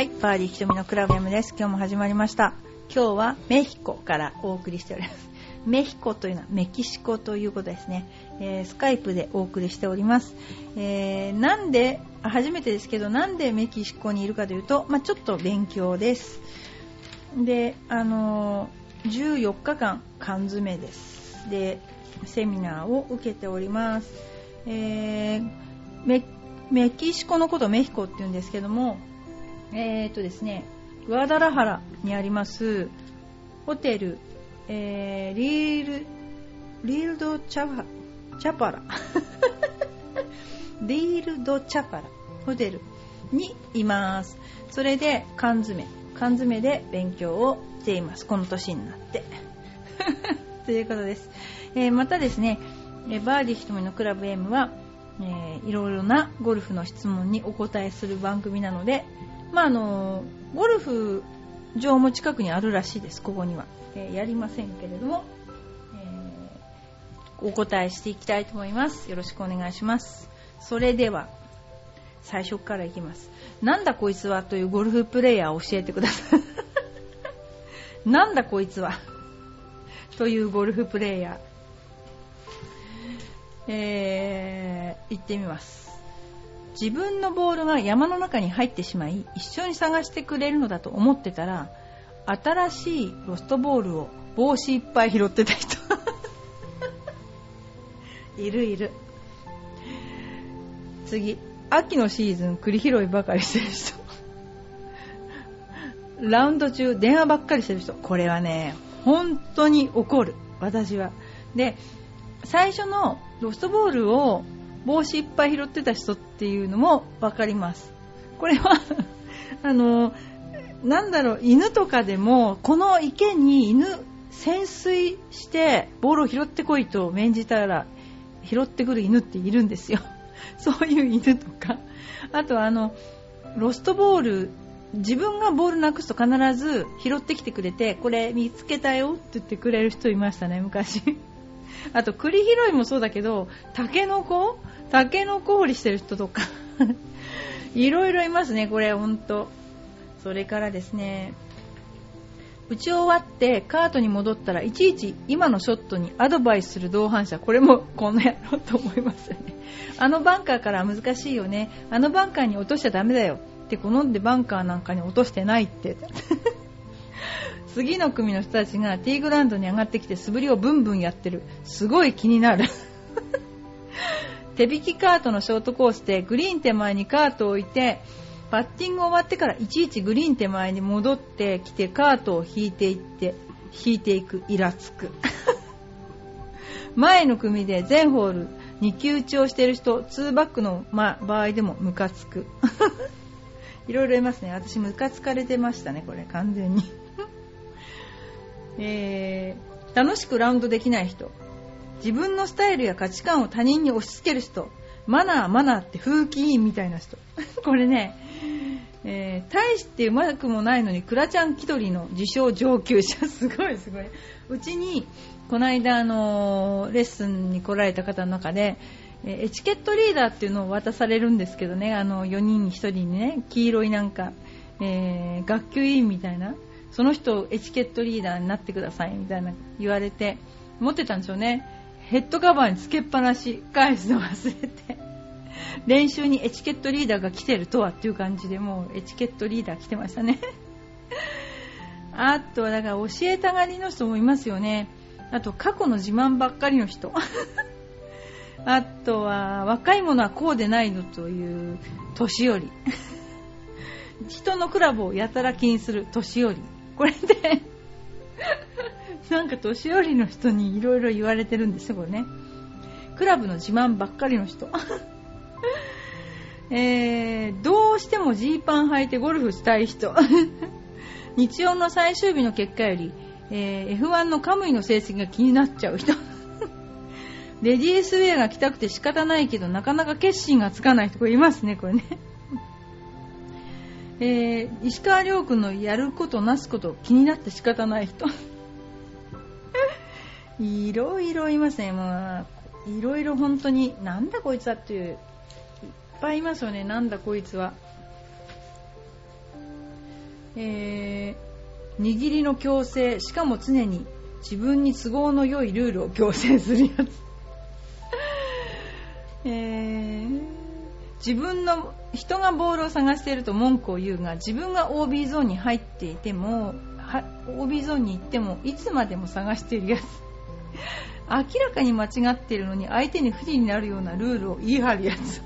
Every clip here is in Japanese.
はい、バーディーひとみのクラブ M です。今日も始まりました。今日はメヒコからお送りしております。メヒコというのはメキシコということですね。えースカイプでお送りしております。えーなんで、初めてですけど、なんでメキシコにいるかというと、まあ、ちょっと勉強です。で、あのー14日間缶詰です。で、セミナーを受けております。えーメメキシコのことをメヒコって言うんですけども、えーとですね、グアダラハラにありますホテル、えーリール、リールドチャパチャパラ。リールドチャパラホテルにいます。それで缶詰、缶詰で勉強をしています。この年になって。ということです。えーまたですね、バーディひとみのクラブ M は、えーいろいろなゴルフの質問にお答えする番組なので、まああのゴルフ場も近くにあるらしいです、ここには。えーやりませんけれども、えーお答えしていきたいと思います。よろしくお願いします。それでは、最初からいきます。なんだこいつはというゴルフプレイヤーを教えてください。なんだこいつはというゴルフプレイヤー。えー、行ってみます。自分のボールが山の中に入ってしまい、一緒に探してくれるのだと思ってたら、新しいロストボールを帽子いっぱい拾ってた人。いるいる。次、秋のシーズン栗拾いばかりしてる人。ラウンド中電話ばっかりしてる人。これはね、本当に怒る。私は。で、最初のロストボールを帽子いっぱい拾ってた人ってていうのも分かります。これは、あの、なんだろう、犬とかでも、この池に犬、潜水してボールを拾ってこいと命じたら、拾ってくる犬っているんですよ。そういう犬とか。あとあの、ロストボール、自分がボールなくすと必ず拾ってきてくれて、これ見つけたよって言ってくれる人いましたね、昔。あと、栗拾いもそうだけど、タケノコ？タケノコ掘りしてる人とか。いろいろいますね、これ、ほんと。それからですね、打ち終わってカートに戻ったらいちいち今のショットにアドバイスする同伴者これも この野郎と思いますよねあのバンカーから難しいよねあのバンカーに落としちゃダメだよって好んでバンカーなんかに落としてないって 次の組の人たちがティーグラウンドに上がってきて素振りをブンブンやってる。すごい気になる。手引きカートのショートコースでグリーン手前にカートを置いてパッティング終わってからいちいちグリーン手前に戻ってきてカートを引いていって引いていくイラつく。前の組で全ホール2球打ちをしている人2バックの、ま、場合でもムカつく。いろいろいますね。私ムカつかれてましたねこれ。完全に。えー楽しくラウンドできない人。自分のスタイルや価値観を他人に押し付ける人。マナーマナーって風紀委員みたいな人。これね、えー大してうまくもないのにクラちゃん気取りの自称上級者。すごいすごい。うちにこの間あのーレッスンに来られた方の中でエチケットリーダーっていうのを渡されるんですけどね。あの4人に1人にね黄色いなんか、えー学級委員みたいな。その人エチケットリーダーになってくださいみたいな言われて持ってたんですよね。ヘッドカバーにつけっぱなし返すの忘れて練習にエチケットリーダーが来てるとはっていう感じでもうエチケットリーダー来てましたね。あとはだから教えたがりの人もいますよね。あと過去の自慢ばっかりの人。あとは若い者はこうでないのという年寄り。人のクラブをやたら気にする年寄り。これで なんか年寄りの人にいろいろ言われてるんですよこれね。クラブの自慢ばっかりの人。えー、どうしてもジーパン履いてゴルフしたい人。日曜の最終日の結果より、えー F1 のカムイの成績が気になっちゃう人。レディースウェアが着たくて仕方ないけどなかなか決心がつかない人これいますねこれね。えー石川遼君のやることなすこと気になって仕方ない人。いろいろいますねもういろいろ本当になんだこいつはっていういっぱいいますよね。なんだこいつは。えー、握りの強制しかも常に自分に都合の良いルールを強制するやつ、えー、自分の人がボールを探していると文句を言うが自分が OB ゾーンに入っていても OB ゾーンに行ってもいつまでも探しているやつ。明らかに間違っているのに相手に不利になるようなルールを言い張るやつ。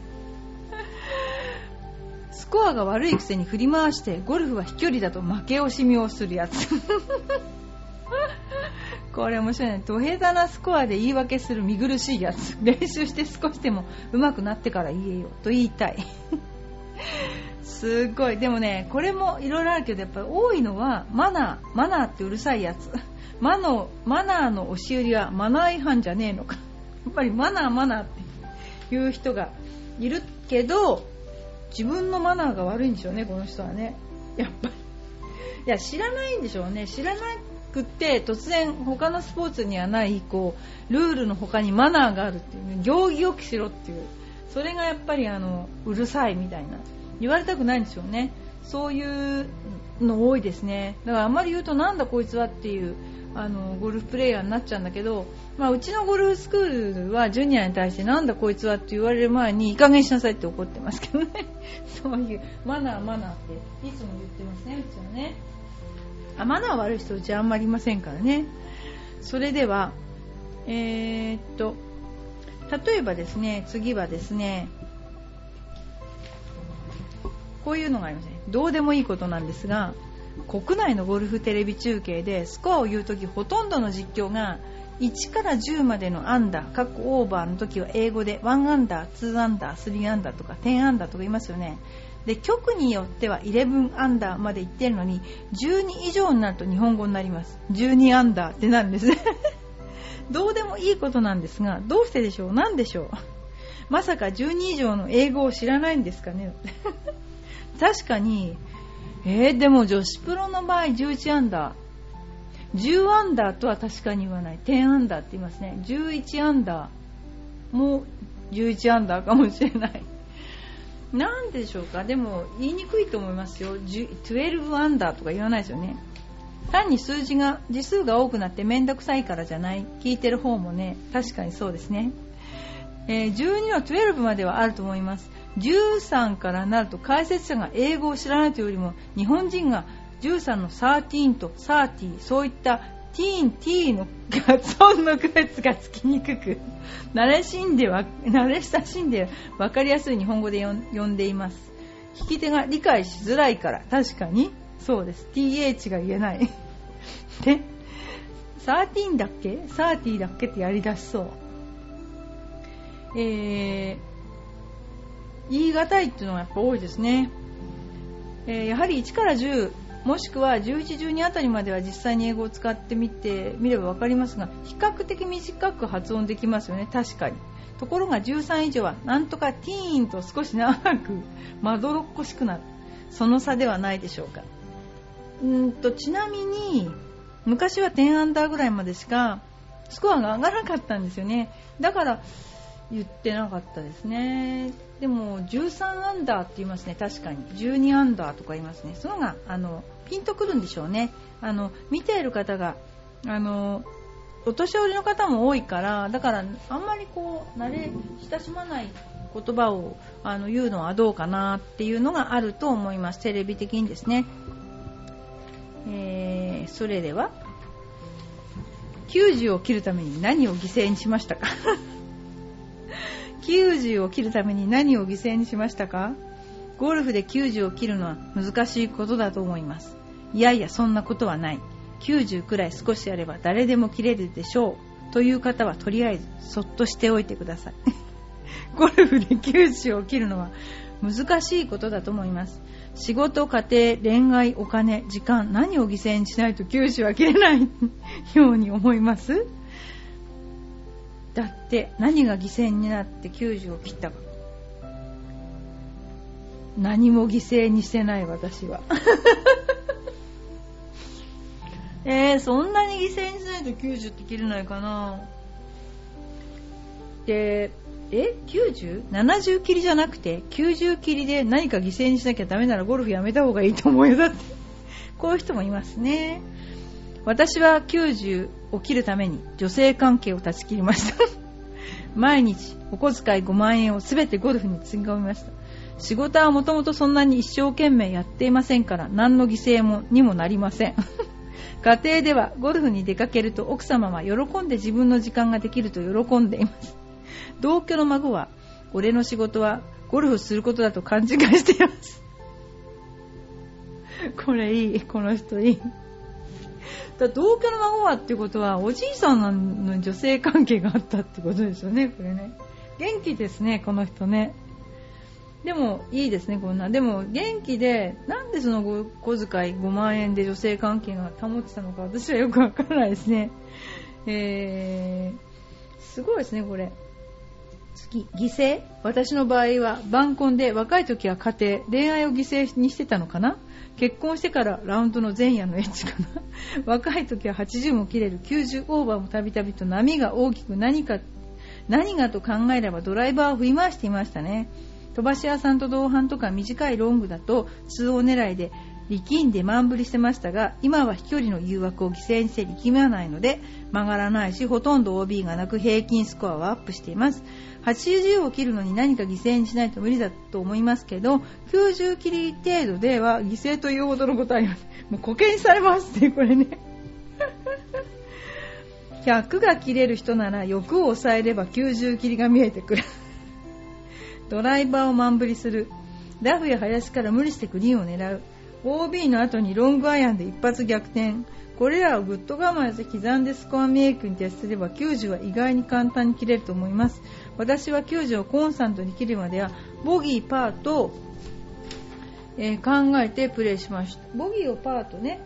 スコアが悪いくせに振り回してゴルフは飛距離だと負け惜しみをするやつ。これ面白いね。ドヘタなスコアで言い訳する見苦しいやつ練習して少しでも上手くなってから言えよと言いたい。すっごい。でもねこれもいろいろあるけどやっぱり多いのはマナーマナーってうるさいやつ。マのマナーの押し売りはマナー違反じゃねえのか。やっぱりマナーマナーっていう人がいるけど自分のマナーが悪いんでしょうねこの人はね。やっぱり。いや知らないんでしょうね。知らないくって突然他のスポーツにはないこうルールの他にマナーがあるっていう、ね、行儀よくしろっていう。それがやっぱりあのうるさいみたいな。言われたくないんですよね。そういうの多いですね。だからあまり言うとなんだこいつはっていうあのゴルフプレーヤーになっちゃうんだけど、まあ、うちのゴルフスクールはジュニアに対してなんだこいつはって言われる前にいい加減しなさいって怒ってますけどね。そういうマナーマナーっていつも言ってますねうちはね。あマナー悪い人うちあんまりいませんからねそれではえー、っと例えばですね次はですねこういうのがありますねどうでもいいことなんですが国内のゴルフテレビ中継でスコアを言うときほとんどの実況が1から10までのアンダー、各オーバーの時は英語で1アンダー、2アンダー、3アンダーとか10アンダーとか言いますよね。で、局によっては11アンダーまで行ってるのに12以上になると日本語になります。12アンダーってなるんです。どうでもいいことなんですが、どうしてでしょう？何でしょう？まさか12以上の英語を知らないんですかね？確かにえー、でも女子プロの場合11アンダー。10アンダーとは確かに言わない。10アンダーって言いますね。11アンダーも11アンダーかもしれない。なんでしょうか？でも言いにくいと思いますよ。12アンダーとか言わないですよね。単に数字が字数が多くなって面倒くさいからじゃない。聞いてる方もね確かにそうですね、えー、12の12まではあると思います。13からなると解説者が英語を知らないというよりも日本人が13の13と30そういったティーン、ティーの発音の区別がつきにくく慣れしんでは慣れ親しんで分かりやすい日本語で呼んでいます。聞き手が理解しづらいから確かにそうです。th が言えない。で13だっけ？30だっけってやりだしそう。えー言い難いっていうのがやっぱ多いですね、えー、やはり1から10もしくは11、12あたりまでは実際に英語を使ってみてみれば分かりますが比較的短く発音できますよね。確かに。ところが13以上はなんとかティーンと少し長く まどろっこしくなる。その差ではないでしょうか。うんとちなみに昔は10アンダーぐらいまでしかスコアが上がらなかったんですよね。だから言ってなかったですね。でも13アンダーって言いますね。確かに。12アンダーとか言いますね。そのがあのピンとくるんでしょうね。あの見ている方があのお年寄りの方も多いからだからあんまりこう慣れ親しまない言葉をあの言うのはどうかなっていうのがあると思います。テレビ的にですね、えー、それでは90を切るために何を犠牲にしましたか。90を切るために何を犠牲にしましたか？ゴルフで90を切るのは難しいことだと思います。いやいや、そんなことはない。90くらい少しあれば誰でも切れるでしょう。という方はとりあえずそっとしておいてください。ゴルフで90を切るのは難しいことだと思います。仕事、家庭、恋愛、お金、時間、何を犠牲にしないと90は切れないように思います？だって何が犠牲になって90を切ったか。何も犠牲にしてない私は。えー、そんなに犠牲にしないと90って切れないかな。でえ 90?70 切りじゃなくて90切りで何か犠牲にしなきゃダメならゴルフやめた方がいいと思うよ。だってこういう人もいますね。私は90を切るために女性関係を断ち切りました。毎日お小遣い5万円を全てゴルフにつぎ込みました。仕事はもともとそんなに一生懸命やっていませんから何の犠牲もにもなりません。家庭ではゴルフに出かけると奥様は喜んで自分の時間ができると喜んでいます。同居の孫は俺の仕事はゴルフすることだと勘違いしています。これいいこの人いい。だ同居の孫はってことはおじいさんの女性関係があったってことですよねこれね。元気ですねこの人ね。でもいいですねこんな。でも元気でなんでその小遣い5万円で女性関係が保ってたのか私はよくわからないですね。えー、すごいですねこれ。次犠牲？私の場合は晩婚で若い時は家庭恋愛を犠牲にしてたのかな？結婚してからラウンドの前夜のエッジかな？若い時は80も切れる90オーバーもたびたびと波が大きく何か何がと考えればドライバーを振り回していましたね。飛ばし屋さんと同伴とか短いロングだと通王狙いで力んで満振りしてましたが今は飛距離の誘惑を犠牲にして力まないので曲がらないしほとんど OB がなく平均スコアはアップしています。80を切るのに何か犠牲にしないと無理だと思いますけど90切り程度では犠牲というほどのことあります。もう固形にされますねこれね。100が切れる人なら欲を抑えれば90切りが見えてくる。ドライバーを満振りする。ラフや林から無理してグリーンを狙う。OB の後にロングアイアンで一発逆転。これらをグッと我慢して刻んでスコアメイクに徹すれば90は意外に簡単に切れると思います。私は90をコンスタントに切るまではボギーパーと、えー、考えてプレーしました。ボギーをパーとね、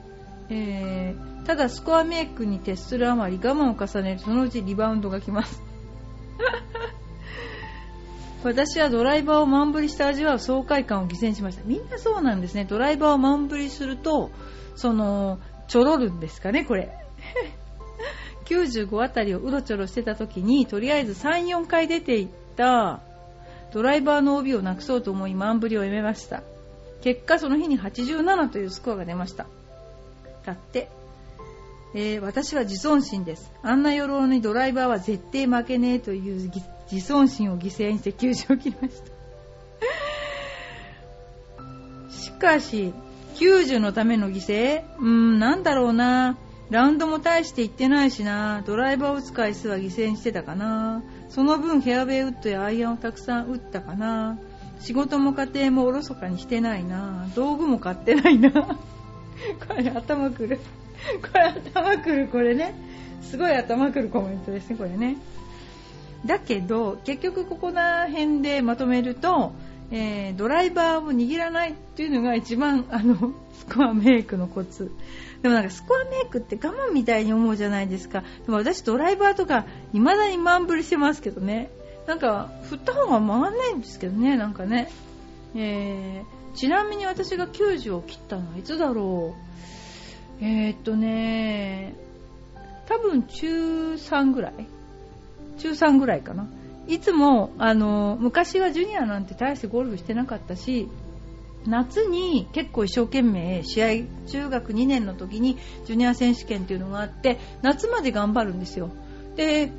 えー、ただスコアメイクに徹するあまり我慢を重ねるとそのうちリバウンドが来ます。私はドライバーを満振りして味わう爽快感を犠牲にしました。みんなそうなんですね。ドライバーを満振りするとそのちょろるんですかねこれ95あたりをうろちょろしてた時にとりあえず34回出ていったドライバーの帯をなくそうと思い満振りをやめました。結果その日に87というスコアが出ました。だって、えー、私は自尊心です。あんな夜にドライバーは絶対負けねえという自尊心を犠牲にして球場を切りました。しかし90のための犠牲？うーんなんだろうな。ラウンドも大して行ってないしな。ドライバーを打つ回数は犠牲にしてたかな。その分フェアウェイウッドやアイアンをたくさん打ったかな。仕事も家庭もおろそかにしてないな。道具も買ってないな。これ頭くる。これ頭くるこれね。すごい頭くるコメントですねこれね。だけど結局ここら辺でまとめると、えー、ドライバーを握らないっていうのが一番あのスコアメイクのコツ。でもなんかスコアメイクって我慢みたいに思うじゃないですか。でも私ドライバーとか未だに満振りしてますけどね。なんか振った方が回らないんですけどね。なんかね、えー、ちなみに私が90を切ったのはいつだろう。えー、っとね多分中3ぐらい。中3ぐらいかな。いつもあの昔はジュニアなんて大してゴルフしてなかったし夏に結構一生懸命試合中学2年の時にジュニア選手権っていうのがあって夏まで頑張るんですよ。で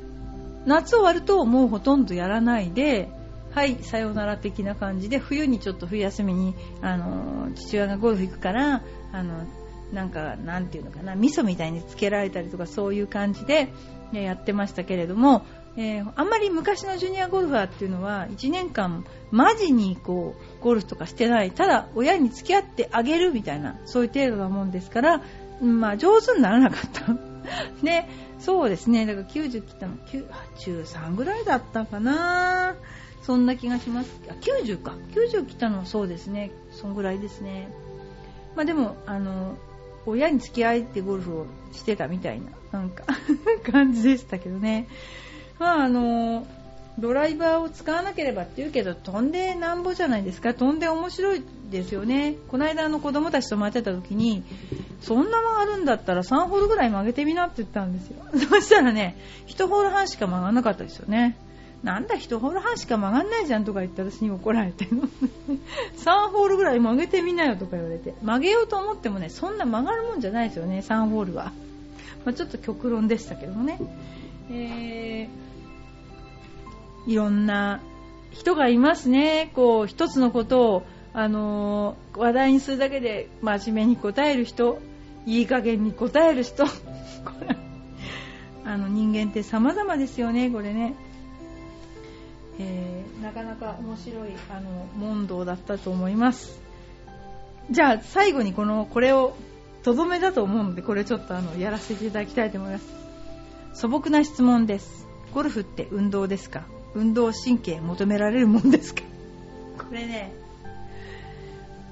夏終わるともうほとんどやらないではいさようなら的な感じで冬にちょっと冬休みにあの父親がゴルフ行くからあのなんかなんていうのかな味噌みたいにつけられたりとかそういう感じでやってましたけれどもえー、あんまり昔のジュニアゴルファーっていうのは1年間マジにこうゴルフとかしてないただ親に付き合ってあげるみたいなそういう程度なもんですから、まあ、上手にならなかった。で そうですねだから90切ったの中3ぐらいだったかな。そんな気がします。あ90か。90切ったのはそうですね。そんぐらいですね。まあでもあの親に付き合いってゴルフをしてたみたいななんか 感じでしたけどね。まああのドライバーを使わなければって言うけど飛んでなんぼじゃないですか。飛んで面白いですよね。この間の子供たちと回ってた時にそんな曲がるんだったら3ホールぐらい曲げてみなって言ったんですよ。そしたらね1ホール半しか曲がらなかったですよね。なんだ1ホール半しか曲がんないじゃんとか言って私に怒られて。3ホールぐらい曲げてみなよとか言われて。曲げようと思ってもねそんな曲がるもんじゃないですよね3ホールは、まあ、ちょっと極論でしたけどもね、えー、いろんな人がいますね。こう一つのことを、あのー、話題にするだけで真面目に答える人いい加減に答える人。あの人間って様々ですよねこれね。えー、なかなか面白いあの問答だったと思います。じゃあ最後にこのこれをとどめだと思うのでこれちょっとあのやらせていただきたいと思います。素朴な質問です。ゴルフって運動ですか？運動神経求められるもんですかこれね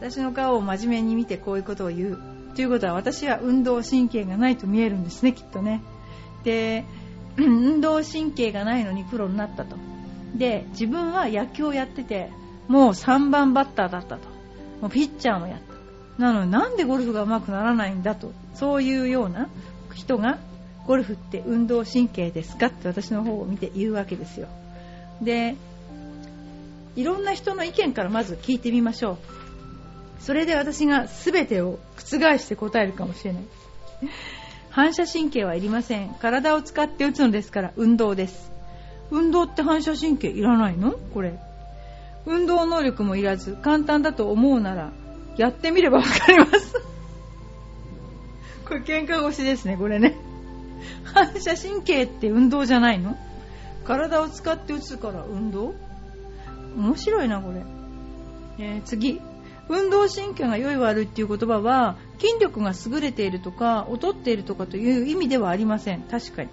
私の顔を真面目に見てこういうことを言うということは私は運動神経がないと見えるんですねきっとね。で 運動神経がないのにプロになったと。で自分は野球をやっててもう3番バッターだったと。もうピッチャーもやった。なのになんでゴルフが上手くならないんだと。そういうような人がゴルフって運動神経ですかって私の方を見て言うわけですよ。でいろんな人の意見からまず聞いてみましょうそれで私が全てを覆して答えるかもしれない反射神経はいりません体を使って打つのですから運動です運動って反射神経いらないの？これ。運動能力もいらず、簡単だと思うなら、やってみればわかります。これ喧嘩腰ですね、これね。反射神経って運動じゃないの？体を使って打つから運動？面白いな、これ。えー、次。運動神経が良い悪いっていう言葉は筋力が優れているとか劣っているとかという意味ではありません確かに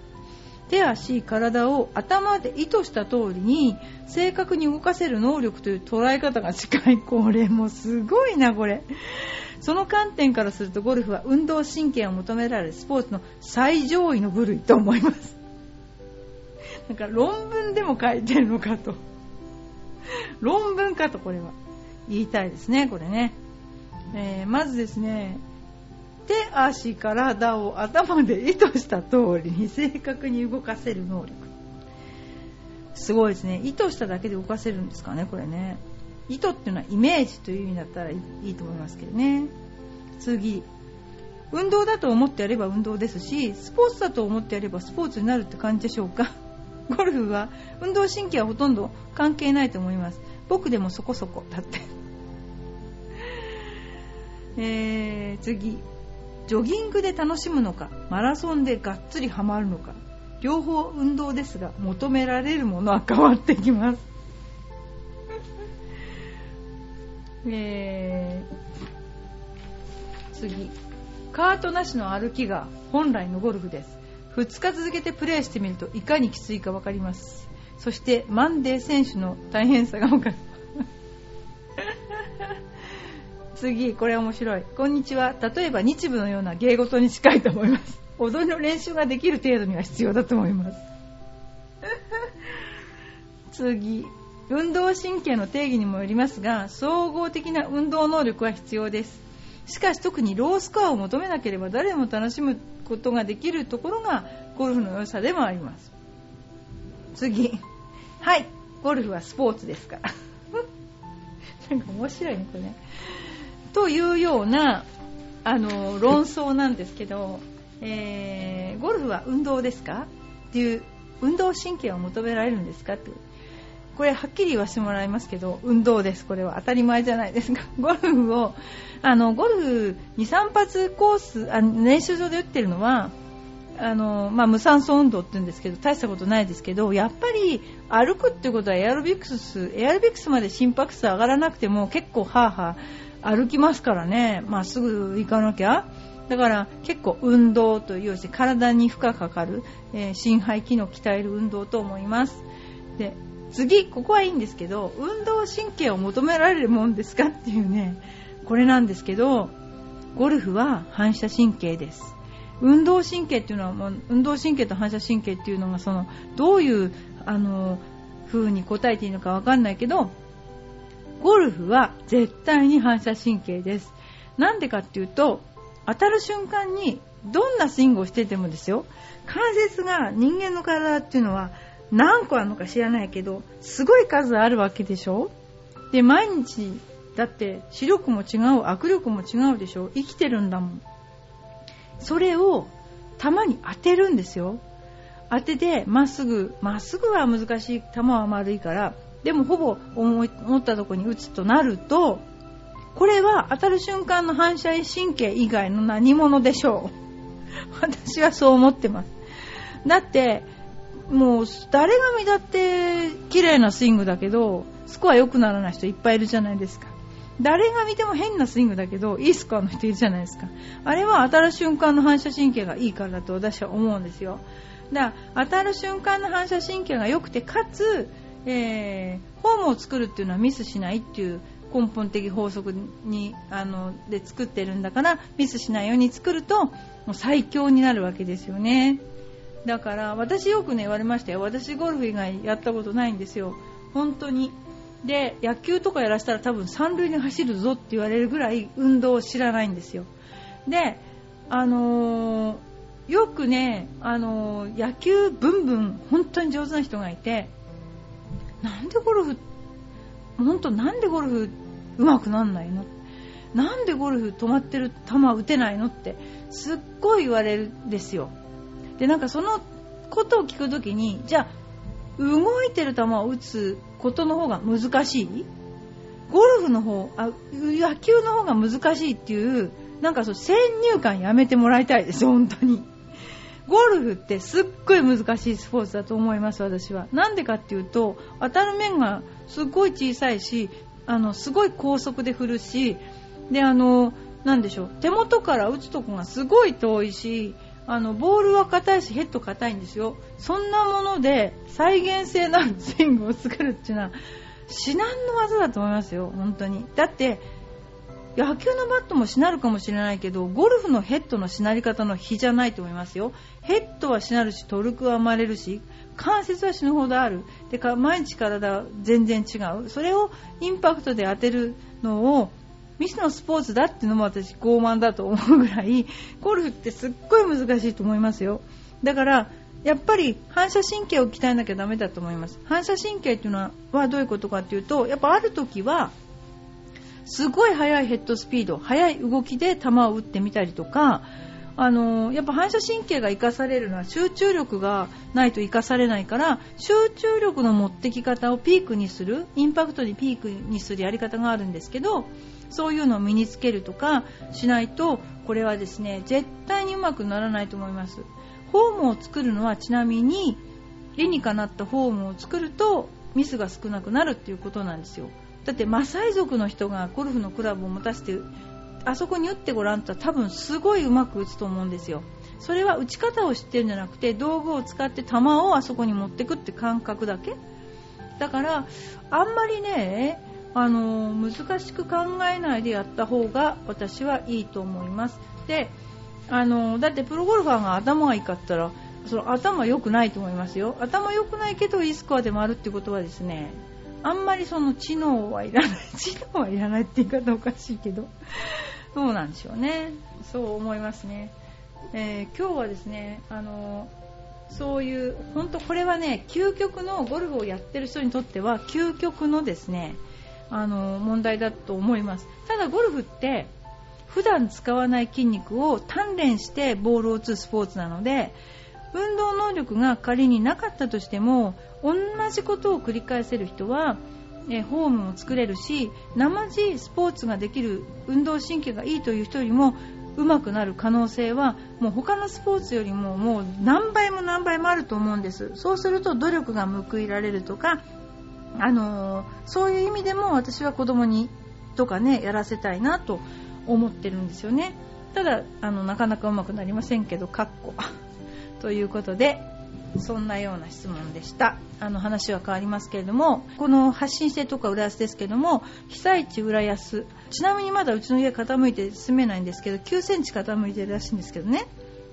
手足、体を頭で意図した通りに正確に動かせる能力という捉え方が近い。これもすごいな、これ。その観点からするとゴルフは運動神経を求められるスポーツの最上位の部類と思います。なんか論文でも書いてるのかと。論文かとこれは言いたいですね、これね。えー、まずですね、手足体を頭で意図した通りに正確に動かせる能力。すごいですね。意図しただけで動かせるんですかねこれね。意図っていうのはイメージという意味だったらいいと思いますけどね。次。運動だと思ってやれば運動ですしスポーツだと思ってやればスポーツになるって感じでしょうか？ゴルフは運動神経はほとんど関係ないと思います。僕でもそこそこ。だって。えー、次。ジョギングで楽しむのか？マラソンでがっつりハマるのか？両方運動ですが求められるものは変わってきます。えー、次。カートなしの歩きが本来のゴルフです。2日続けてプレーしてみるといかにきついか分かりますそしてマンデー選手の大変さが分かる 次、これ面白い。こんにちは。例えば日舞のような芸事に近いと思います。踊りの練習ができる程度には必要だと思います。次、運動神経の定義にもよりますが、総合的な運動能力は必要です。しかし特にロースコアを求めなければ誰も楽しむことができるところがゴルフの良さでもあります。次、はい、ゴルフはスポーツですから。なんか面白いね、これね。というようなあの論争なんですけど、えー、ゴルフは運動ですか？っていう運動神経を求められるんですか？ってここれはっきり言わせてもらいますけど運動ですこれは当たり前じゃないですか ゴルフをあのゴルフ23発コースあ練習場で打ってるのはあの、まあ、無酸素運動って言うんですけど大したことないですけどやっぱり歩くってことはエアロビクスエアロビクスまで心拍数上がらなくても結構ハーハー歩きますからね、まあ、すぐ行かなきゃ。だから結構運動というし体に負荷かかる、えー、心肺機能を鍛える運動と思います。で次、ここはいいんですけど運動神経を求められるもんですかっていうねこれなんですけどゴルフは反射神経です。運動神経っていうのはもう運動神経と反射神経っていうのがそのどういうあの風に答えていいのかわかんないけどゴルフは絶対に反射神経です。なんでかっていうと、当たる瞬間にどんなスイングをしててもですよ、関節が人間の体っていうのは何個あるのか知らないけどすごい数あるわけでしょ？で毎日だって視力も違う握力も違うでしょ？生きてるんだもん。それを球に当てるんですよ。当ててまっすぐまっすぐは難しい球は丸いからでもほぼ思ったとこに打つとなるとこれは当たる瞬間の反射神経以外の何者でしょう？私はそう思ってます。だってもう誰が見だって綺麗なスイングだけどスコア良くならない人いっぱいいるじゃないですか。誰が見ても変なスイングだけどいいスコアの人いるじゃないですか。あれは当たる瞬間の反射神経がいいからだと私は思うんですよ。だから当たる瞬間の反射神経が良くてかつ、えー、フォームを作るっていうのはミスしないっていう根本的法則にあので作ってるんだからミスしないように作るともう最強になるわけですよね。だから私よくね言われましたよ。私ゴルフ以外やったことないんですよ。本当に。で野球とかやらせたら多分三塁に走るぞって言われるぐらい運動を知らないんですよ。であのー、よくね、あのー、野球ブンブン本当に上手な人がいてなんでゴルフ本当なんでゴルフ上手くなんないの？なんでゴルフ止まってる球打てないの？ってすっごい言われるんですよ。でなんかそのことを聞くときにじゃあ動いてる球を打つことの方が難しい？ゴルフの方あ野球の方が難しいっていうなんかそう先入観やめてもらいたいです本当に。ゴルフってすっごい難しいスポーツだと思います私は。なんでかっていうと当たる面がすっごい小さいしあのすごい高速で振るしであのなんでしょう手元から打つとこがすごい遠いしあのボールは硬いしヘッド硬いんですよ。そんなもので再現性のあるスイングを作るっていうのは至難の技だと思いますよ。本当に。だって野球のバットもしなるかもしれないけどゴルフのヘッドのしなり方の比じゃないと思いますよ。ヘッドはしなるしトルクは生まれるし関節は死ぬほどある。でか毎日体全然違う。それをインパクトで当てるのをミスのスポーツだっていうのも私傲慢だと思うぐらいゴルフってすっごい難しいと思いますよ。だからやっぱり反射神経を鍛えなきゃダメだと思います。反射神経っていうのはどういうことかっていうとやっぱある時はすごい速いヘッドスピード速い動きで球を打ってみたりとかあのやっぱ反射神経が生かされるのは集中力がないと生かされないから集中力の持ってき方をピークにするインパクトにピークにするやり方があるんですけどそういうのを身につけるとかしないとこれはですね絶対にうまくならないと思います。フォームを作るのはちなみに理にかなったフォームを作るとミスが少なくなるっていうことなんですよ。だってマサイ族の人がゴルフのクラブを持たせてあそこに打ってごらんと多分すごいうまく打つと思うんですよ。それは打ち方を知ってるんじゃなくて道具を使って球をあそこに持ってくって感覚だけ。だからあんまりねあの難しく考えないでやった方が私はいいと思います。であのだってプロゴルファーが頭がいいかったらその頭良くないと思いますよ。頭良くないけどいいスコアでもあるってことはですねあんまりその知能はいらない。知能はいらないって言い方おかしいけどそうなんでしょうね。そう思いますね、えー、今日はですねあのそういう本当これはね究極のゴルフをやってる人にとっては究極のですねあの問題だと思います。ただゴルフって普段使わない筋肉を鍛錬してボールを打つスポーツなので運動能力が仮になかったとしても同じことを繰り返せる人はえフォームを作れるし生地スポーツができる運動神経がいいという人よりも上手くなる可能性はもう他のスポーツよりももう何倍も何倍もあると思うんです。そうすると努力が報いられるとか、あの、そういう意味でも私は子供にとかねやらせたいなと思ってるんですよね。ただあのなかなか上手くなりませんけどかっこ。ということでそんなような質問でした。あの話は変わりますけれどもこの発信してとか浦安ですけども被災地浦安。ちなみにまだうちの家傾いて住めないんですけど9センチ傾いてるらしいんですけどね。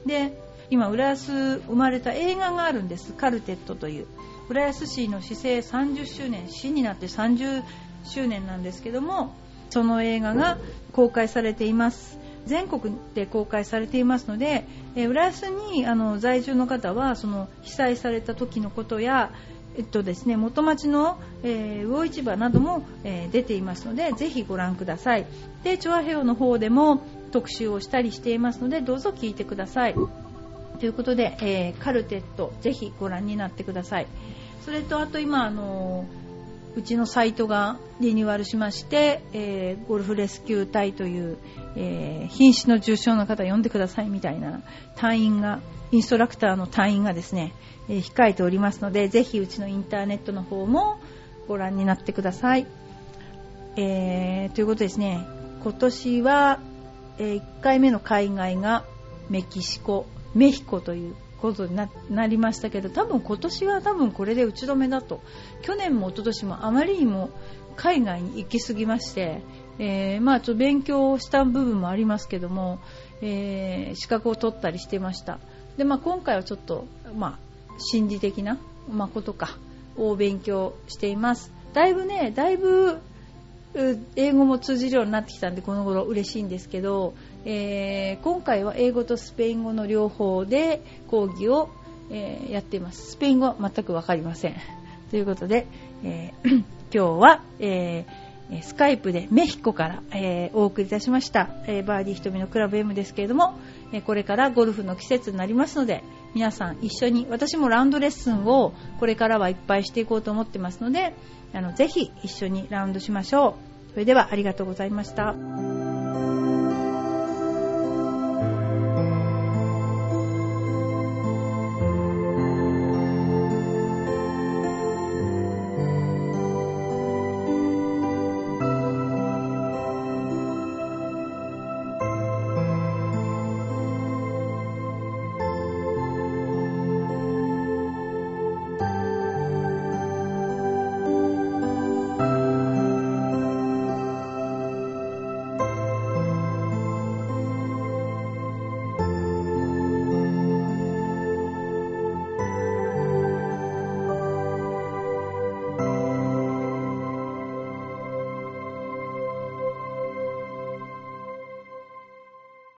で今浦安生まれた映画があるんです。カルテットという。浦安市の市政30周年市になって30周年なんですけどもその映画が公開されています。全国で公開されていますので、え、浦安にあの在住の方はその被災された時のことやえっとですね、元町の、えー、魚市場なども、えー、出ていますのでぜひご覧ください。でチョアヘオの方でも特集をしたりしていますのでどうぞ聞いてください。ということで、えー、カルテットぜひご覧になってください。それとあと今あのうちのサイトがリニューアルしまして、えー、ゴルフレスキュー隊という、えー、瀕死の重傷の方呼んでくださいみたいな隊員がインストラクターの隊員がですね、え、控えておりますのでぜひうちのインターネットの方もご覧になってください、えということですね。今年は、え1回目の海外がメキシコメヒコということになりましたけど多分今年は多分これで打ち止めだと。去年も一昨年もあまりにも海外に行き過ぎまして、えー、まあちょっと勉強した部分もありますけども、えー、資格を取ったりしてました。で、まあ、今回はちょっと、まあ、心理的な、まあ、ことかを勉強しています。だいぶねだいぶ英語も通じるようになってきたんでこの頃嬉しいんですけど、えー、今回は英語とスペイン語の両方で講義を、えー、やっています。スペイン語は全く分かりません。ということで、えー、今日は、えスカイプでメヒコから、えお送りいたしました、えバーディー瞳のクラブ M ですけれども、えこれからゴルフの季節になりますので皆さん一緒に私もラウンドレッスンをこれからはいっぱいしていこうと思ってますのであのぜひ一緒にラウンドしましょう。それではありがとうございました。